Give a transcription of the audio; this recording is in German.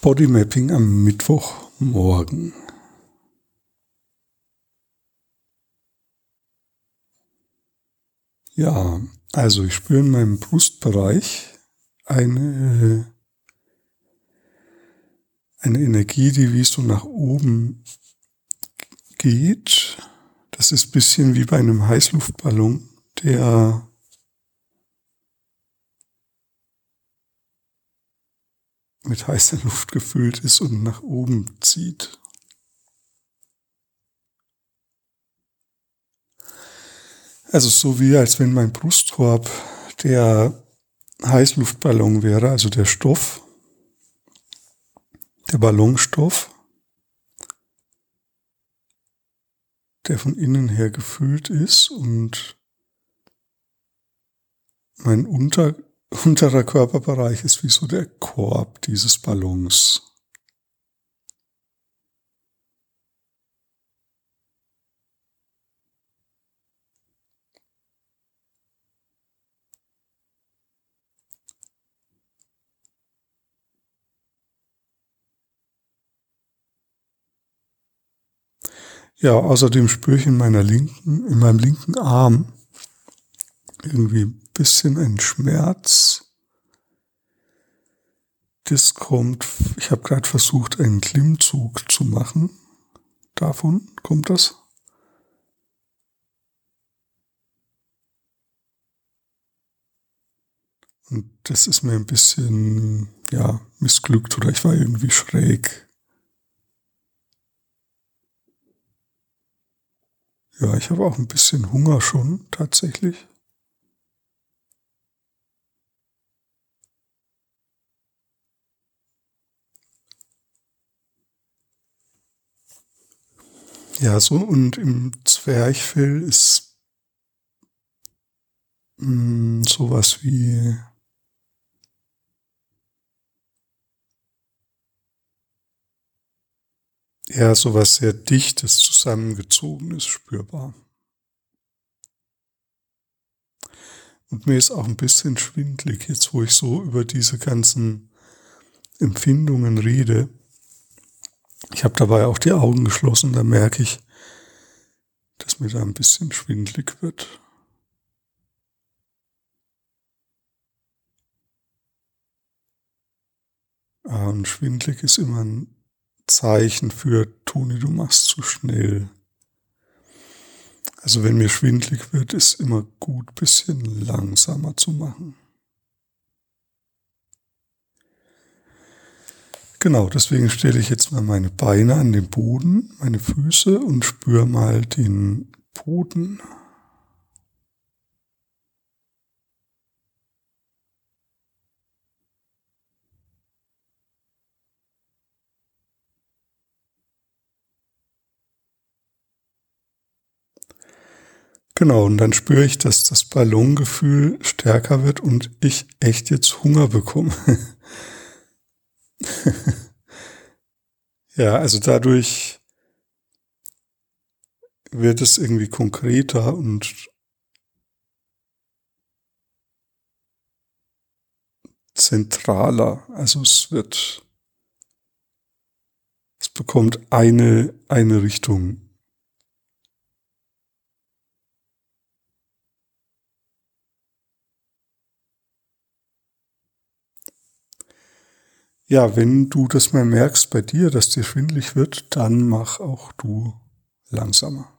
Bodymapping am Mittwochmorgen. Ja, also ich spüre in meinem Brustbereich eine, eine Energie, die wie so nach oben geht. Das ist bisschen wie bei einem Heißluftballon, der mit heißer Luft gefüllt ist und nach oben zieht. Also so wie als wenn mein Brustkorb der Heißluftballon wäre, also der Stoff, der Ballonstoff, der von innen her gefüllt ist und mein Unter unterer Körperbereich ist wie so der Korb dieses Ballons. Ja, außerdem spüre ich in meiner linken, in meinem linken Arm irgendwie bisschen ein Schmerz. Das kommt, ich habe gerade versucht, einen Klimmzug zu machen. Davon kommt das. Und das ist mir ein bisschen, ja, missglückt oder ich war irgendwie schräg. Ja, ich habe auch ein bisschen Hunger schon tatsächlich. Ja, so und im Zwerchfell ist mh, hm, sowas wie ja sowas sehr dichtes, zusammengezogenes spürbar. Und mir ist auch ein bisschen schwindlig, jetzt wo ich so über diese ganzen Empfindungen rede. Ich habe dabei auch die Augen geschlossen, da merke ich, dass mir da ein bisschen schwindlig wird. Ah, und schwindlig ist immer ein Zeichen für Toni, du machst zu schnell. Also wenn mir schwindlig wird, ist immer gut, bisschen langsamer zu machen. Genau, deswegen stelle ich jetzt mal meine Beine an den Boden, meine Füße und spüre mal den Boden. Genau, und dann spüre ich, dass das Ballongefühl stärker wird und ich echt jetzt Hunger bekomme. ja, also dadurch wird es irgendwie konkreter und zentraler. Also es wird, es bekommt eine, eine Richtung. Ja, wenn du das mal merkst bei dir, dass dir schwindlig wird, dann mach auch du langsamer.